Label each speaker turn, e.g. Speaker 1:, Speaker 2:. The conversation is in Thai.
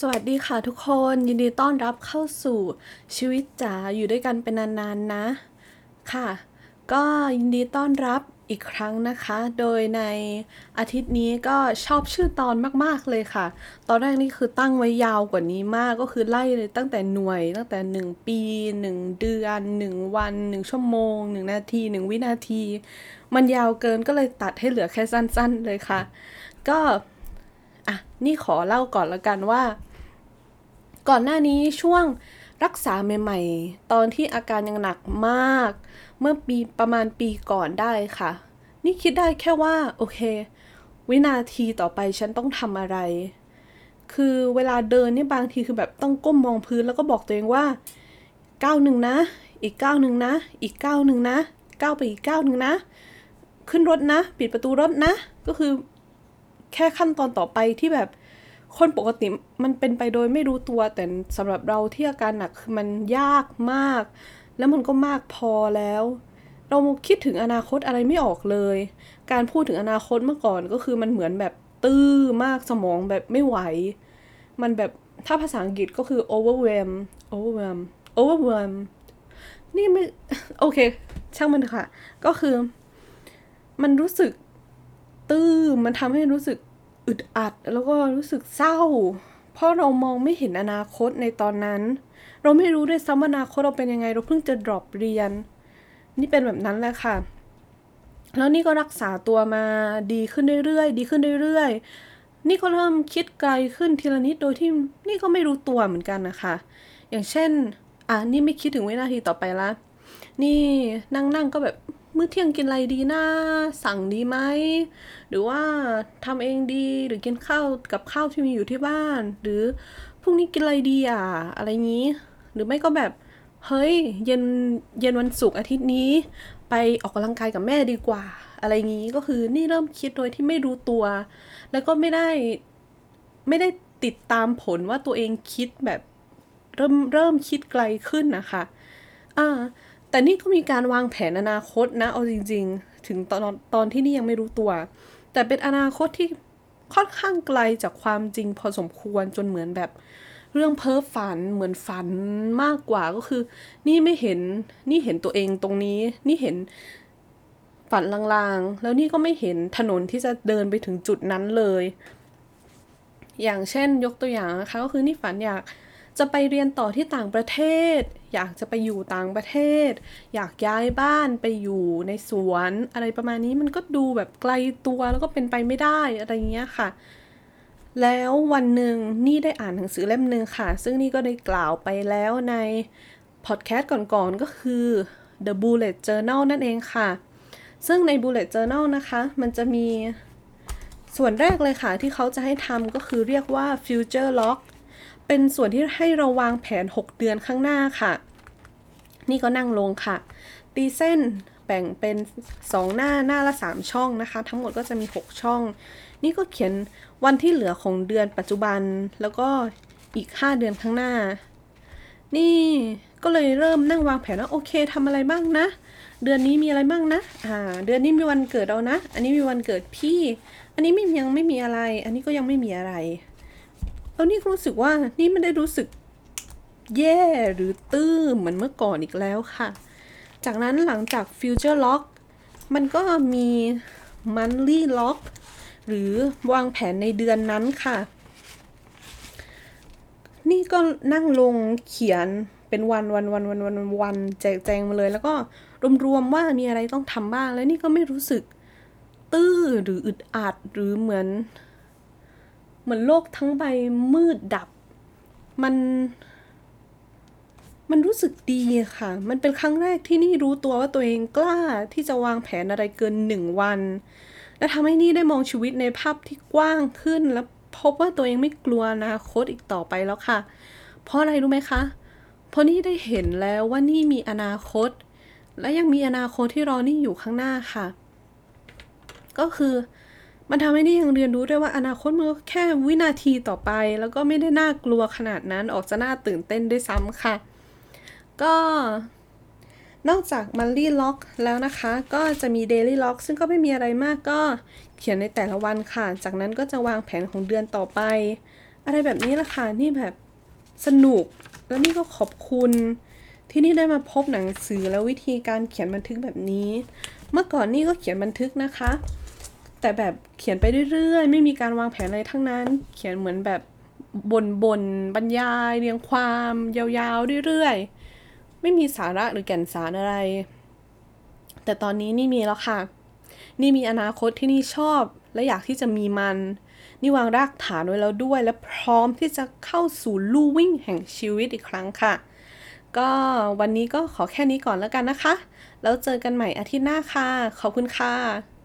Speaker 1: สวัสดีค่ะทุกคนยินดีต้อนรับเข้าสู่ชีวิตจ๋าอยู่ด้วยกันเป็นนานๆนะค่ะ ก็ยินดีต้อนรับอีกครั้งนะคะ โดยในอาทิตย์นี้ก็ชอบชื่อตอนมากๆเลยค่ะ ตอนแรกนี่คือตั้งไว้ยาวกว่านี้มากก็คือไล่เลยตั้งแต่หน่วย ตั้งแต่ 1 ปี 1 เดือน 1 วัน 1 ชั่วโมง 1 นาที 1 วินาที มันยาวเกินก็เลยตัดให้เหลือแค่สั้น ๆเลยค่ะ ก็ อะนี่ขอเล่าก่อนละกันว่า ก่อนหน้านี้ช่วงรักษาใหม่ๆ ตอนที่อาการยังหนักมาก เมื่อปีประมาณปีก่อนได้ค่ะ นี่คิดได้แค่ว่าโอเค วินาทีต่อไปฉันต้องทำอะไร คือเวลาเดินนี่บางทีคือแบบต้องก้มมองพื้นแล้วก็บอกตัวเองว่าก้าวหนึ่งนะ อีกก้าวหนึ่งนะ อีกก้าวหนึ่งนะก้าวไปอีกก้าวหนึ่งนะ ขึ้นรถนะ ปิดประตูรถนะ ก็คือ แค่ขั้นตอนต่อไปที่แบบคนปกติมันเป็นไปโดยไม่รู้ตัว แต่สำหรับเราที่อาการหนักคือมันยากมาก แล้วมันก็มากพอแล้ว เราคิดถึงอนาคตอะไรไม่ออกเลย การพูดถึงอนาคตเมื่อก่อนก็คือมันเหมือนแบบตื้อมากสมองแบบไม่ไหว มันแบบถ้าภาษาอังกฤษก็คือ overwhelm overwhelm overwhelm นี่ไม่ โอเค ช่างมันค่ะ ก็คือ มันรู้สึก ตื้อมันทำให้รู้สึกอึดอัด แล้วก็รู้สึกเศร้า เพราะเรามองไม่เห็นอนาคตในตอนนั้น เราไม่รู้ด้วยซ้ำว่าอนาคตเราเป็นยังไง เราเพิ่งจะดรอปเรียน นี่เป็นแบบนั้นแหละค่ะ แล้วนี่ก็รักษาตัวมาดีขึ้นเรื่อยๆ ดีขึ้นเรื่อยๆ นี่ก็เริ่มคิดไกลขึ้นทีละนิดโดยที่นี่ก็ไม่รู้ตัวเหมือนกันนะคะ อย่างเช่น อะนี่ไม่คิดถึงวินาทีต่อไปละนี่นั่งๆก็แบบ มื้อเที่ยงกินอะไรดีนะ สั่งดีไหม หรือว่าทำเองดี หรือกินข้าวกับข้าวที่มีอยู่ที่บ้าน หรือพรุ่งนี้กินอะไรดีอะ อะไรงี้ หรือไม่ก็แบบ เฮ้ย เย็น เย็นวันศุกร์อาทิตย์นี้ ไปออกกำลังกายกับแม่ดีกว่า อะไรงี้ ก็คือนี่เริ่มคิดโดยที่ไม่รู้ตัว แล้วก็ไม่ได้ ไม่ได้ติดตามผลว่าตัวเองคิดแบบ เริ่มเริ่มคิดไกลขึ้นนะคะ อ่า แต่นี่ก็มีการวางแผนอนาคตนะ เอาจริง ๆ ถึงตอนตอนที่นี่ยังไม่รู้ตัว แต่เป็นอนาคตที่ค่อนข้างไกลจากความจริงพอสมควรจนเหมือนแบบเรื่องเพ้อฝันเหมือนฝันมากกว่าก็คือ นี่ไม่เห็นนี่เห็นตัวเองตรงนี้ นี่เห็นฝันลางๆ แล้วนี่ก็ไม่เห็นถนนที่จะเดินไปถึงจุดนั้นเลย อย่างเช่นยกตัวอย่างนะคะก็คือนี่ฝันอยาก จะไปเรียนต่อที่ต่างประเทศ อยากจะไปอยู่ต่างประเทศ อยากย้ายบ้านไปอยู่ในสวน อะไรประมาณนี้มันก็ดูแบบไกลตัวแล้วก็เป็นไปไม่ได้อะไรเงี้ยค่ะ แล้ววันหนึ่งนี่ได้อ่านหนังสือเล่มหนึ่งค่ะ ซึ่งนี่ก็ได้กล่าวไปแล้วในพอดแคสต์ก่อนๆก็คือ The Bullet Journal นั่นเองค่ะ ซึ่งใน Bullet Journal นะคะ มันจะมีส่วนแรกเลยค่ะที่เขาจะให้ทำก็คือเรียกว่า Future Log เป็นส่วนที่ให้เราวางแผน 6 เดือนข้างหน้าค่ะ นี่ก็นั่งลงค่ะ ตีเส้นแบ่งเป็น 2 หน้าหน้าละ 3 ช่องนะคะ ทั้งหมดก็จะมี 6 ช่อง นี่ก็เขียนวันที่เหลือของเดือนปัจจุบันแล้วก็อีก 5 เดือนข้างหน้า นี่ก็เลยเริ่มนั่งวางแผนว่าโอเคทำอะไรบ้างนะ เดือนนี้มีอะไรบ้างนะอ่าเดือนนี้มีวันเกิดเรานะ อันนี้มีวันเกิดพี่ อันนี้ไม่ยังไม่มีอะไร อันนี้ก็ยังไม่มีอะไร แล้วนี่รู้สึกว่านี่ไม่ได้รู้สึกแย่หรือตื้อเหมือนเมื่อก่อนอีกแล้วค่ะ จากนั้นหลังจาก Future Lock มันก็มี Monthly Lock หรือวางแผนในเดือนนั้นค่ะ นี่ก็นั่งลงเขียนเป็นวันวันวันวันวันวันแจกแจงมาเลย แล้วก็รวมๆว่ามีอะไรต้องทำบ้าง แล้วนี่ก็ไม่รู้สึกตื้อหรืออึดอัดหรือเหมือน เหมือนโลกทั้งใบมืดดับ มัน มันรู้สึกดีค่ะ มันเป็นครั้งแรกที่นี่รู้ตัวว่าตัวเองกล้าที่จะวางแผนอะไรเกินหนึ่งวัน และทำให้นี่ได้มองชีวิตในภาพที่กว้างขึ้น และพบว่าตัวเองไม่กลัวอนาคตอีกต่อไปแล้วค่ะ เพราะอะไรรู้ไหมคะ เพราะนี่ได้เห็นแล้วว่านี่มีอนาคต และยังมีอนาคตที่รอนี่อยู่ข้างหน้าค่ะ ก็คือ มันทำให้นี่ยังเรียนรู้ด้วยว่าอนาคตมันแค่วินาทีต่อไป แล้วก็ไม่ได้น่ากลัวขนาดนั้นออกจะน่าตื่นเต้นด้วยซ้ำค่ะ ก็นอกจากมันลี่ล็อกแล้วนะคะ ก็จะมีเดลี่ล็อกซึ่งก็ไม่มีอะไรมากก็เขียนในแต่ละวันค่ะ จากนั้นก็จะวางแผนของเดือนต่อไป อะไรแบบนี้ละค่ะ นี่แบบสนุก แล้วนี่ก็ขอบคุณที่นี่ได้มาพบหนังสือแล้ววิธีการเขียนบันทึกแบบนี้ เมื่อก่อนนี่ก็เขียนบันทึกนะคะ แต่แบบเขียนไปเรื่อยๆ ไม่มีการวางแผนอะไรทั้งนั้น เขียนเหมือนแบบบนบนๆบรรยายเรียงความยาวๆเรื่อยๆ ไม่มีสาระหรือแก่นสารอะไร แต่ตอนนี้นี่มีแล้วค่ะ นี่มีอนาคตที่นี่ชอบและอยากที่จะมีมัน นี่วางรากฐานไว้แล้วด้วย และพร้อมที่จะเข้าสู่ลู่วิ่งแห่งชีวิตอีกครั้งค่ะ ก็วันนี้ก็ขอแค่นี้ก่อนแล้วกันนะคะ แล้วเจอกันใหม่อาทิตย์หน้าค่ะ ขอบคุณค่ะ